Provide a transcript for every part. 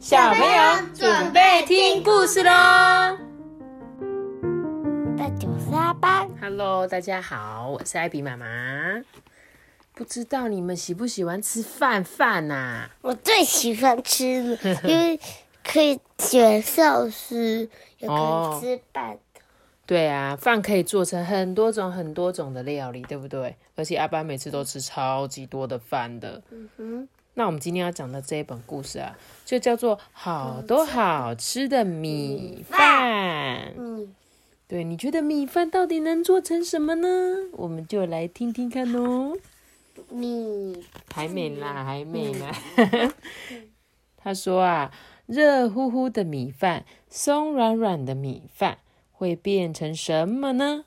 小朋友准备听故事喽大家是阿班，！Hello，大家好，我是艾比妈妈。不知道你们喜不喜欢吃饭饭呐、我最喜欢吃了，因为可以选寿司，也可哦以吃饭。对啊，饭可以做成很多种很多种的料理，对不对？而且阿班每次都吃超级多的饭的。嗯那我们今天要讲的这一本故事啊，就叫做《好多好吃的米饭》。嗯，对，你觉得米饭到底能做成什么呢？我们就来听听看哦。米还没啦，还没啦。他说啊，热乎乎的米饭，松软软的米饭会变成什么呢？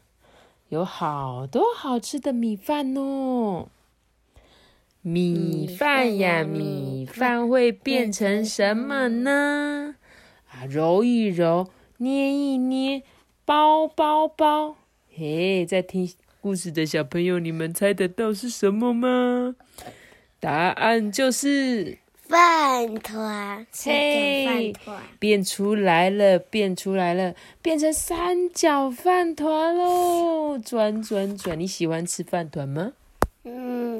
有好多好吃的米饭哦。米饭呀，米饭会变成什么呢？啊，揉一揉，捏一捏，包包包。嘿，在听故事的小朋友，你们猜得到是什么吗？答案就是饭团，嘿饭团，变出来了，变出来了，变成三角饭团喽！转转转，你喜欢吃饭团吗？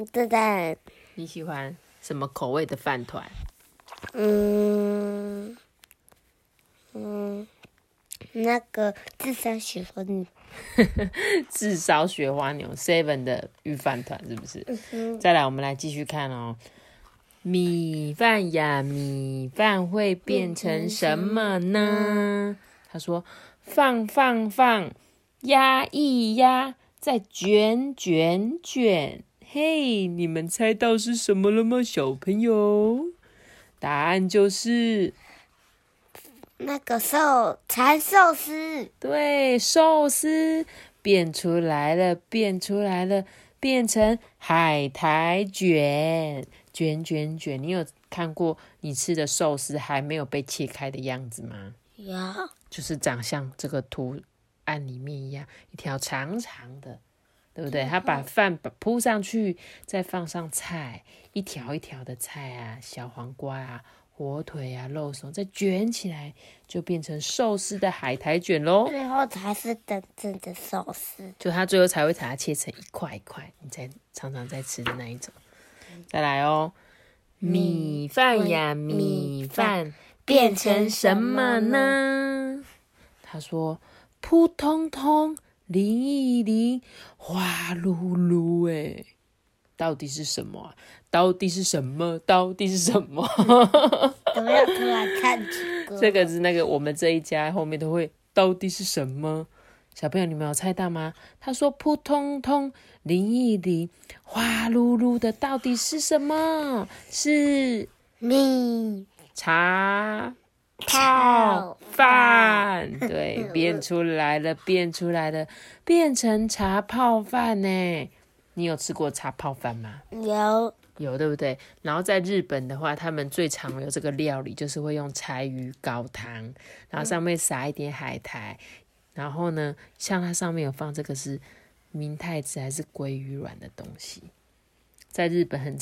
嗯，对的，你喜欢什么口味的饭团？嗯嗯，那个至少喜欢你，炙烧雪花牛 Seven 的御饭团是不是？再来，我们来继续看哦。米饭呀，米饭会变成什么呢？他说：放放放，压一压，再卷卷卷。嘿，你们猜到是什么了吗，小朋友？答案就是那个寿蚕寿司，对，寿司变出来了，变出来了，变成海苔卷，卷卷卷。你有看过你吃的寿司还没有被切开的样子吗？有就是长相这个图案里面一样，一条长长的，对不对？他把饭把铺上去，再放上菜，一条一条的菜啊，小黄瓜啊。火腿啊，肉松再卷起来，就变成寿司的海苔卷喽。最后才是真正的寿司。就它最后才会把它切成一块一块，你才常常在吃的那一种。再来哦，米饭呀，米饭变成什么呢？他说：扑通通，淋一淋，花噜噜，哎，到底是什么啊？到底是什么？到底是什么？怎么样？突然唱起歌？这个是那个我们这一家后面都会到底是什么？小朋友，你们有猜到吗？他说扑通通，淋一淋，花噜噜的，到底是什么？是蜜茶泡泡饭。对，变出来了，变出来了，变成茶泡饭呢。你有吃过茶泡饭吗？有有对不对？然后在日本的话，他们最常有这个料理，就是会用柴鱼高汤，然后上面撒一点海苔，然后呢，像它上面有放这个是明太子还是鲑鱼卵的东西，在日本很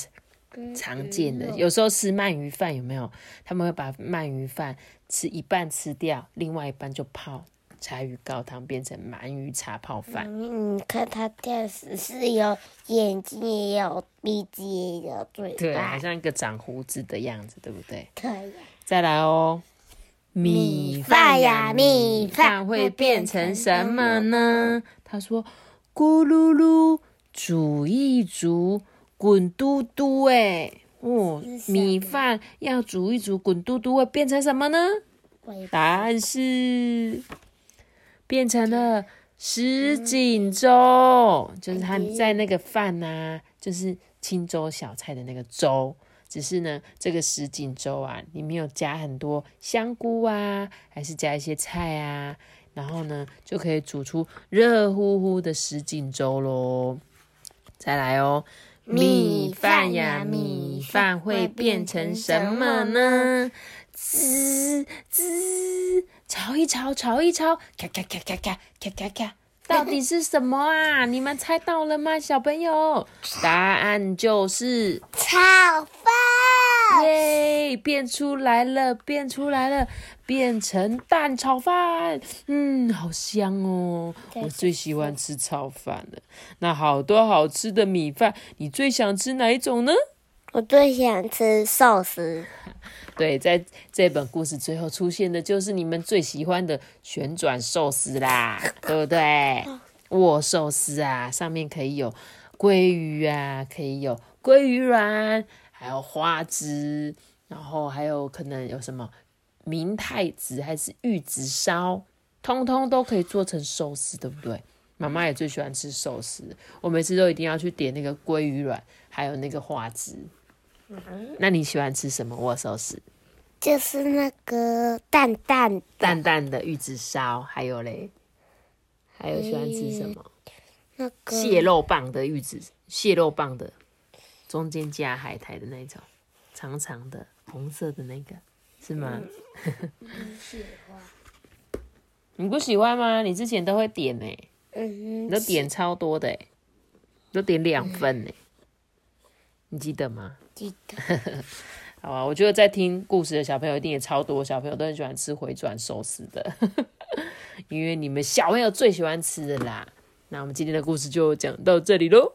常常见的。有时候吃鳗鱼饭有没有？他们会把鳗鱼饭吃一半吃掉，另外一半就泡柴鱼高汤，变成鳗鱼茶泡饭。嗯，你看它电视是有眼睛，也有鼻子，也有嘴对，巴好，像一个长胡子的样子，对不对？可以。再来哦，米饭呀米饭会变成什么呢？他说：咕噜噜，煮一煮，滚嘟嘟，哎，哦米饭要煮一煮，滚嘟嘟，会变成什么呢？答案是变成了什锦粥，就是他在那个饭呐、就是青粥小菜的那个粥。只是呢，这个什锦粥啊，里面有加很多香菇啊，还是加一些菜啊，然后呢，就可以煮出热乎乎的什锦粥喽。再来哦，米饭呀，米饭会变成什么呢？滋滋，炒一炒，炒一炒，咔咔咔咔咔咔咔咔，到底是什么啊？你们猜到了吗，小朋友？答案就是炒饭。耶，变出来了，变出来了，变成蛋炒饭，嗯，好香哦！我最喜欢吃炒饭了。那好多好吃的米饭，你最想吃哪一种呢？我最想吃寿司。对，在这本故事最后出现的就是你们最喜欢的旋转寿司啦，对不对？握寿司啊，上面可以有鲑鱼啊，可以有鲑鱼卵，还有花枝，然后还有可能有什么明太子还是玉子烧，通通都可以做成寿司，对不对？妈妈也最喜欢吃寿司，我每次都一定要去点那个鲑鱼卵，还有那个花枝。那你喜欢吃什么握寿司？就是那个淡淡淡淡的玉子烧，还有嘞，还有喜欢吃什么？那个蟹肉棒的玉子，蟹肉棒的中间加海苔的那种，长长的红色的那个是吗？你不喜欢吗？你之前都会点呢、嗯你都点超多的、欸，都点两份呢、你记得吗？记得。好啊，我觉得在听故事的小朋友一定也超多，小朋友都很喜欢吃回转寿司的，因为你们小朋友最喜欢吃的啦。那我们今天的故事就讲到这里喽，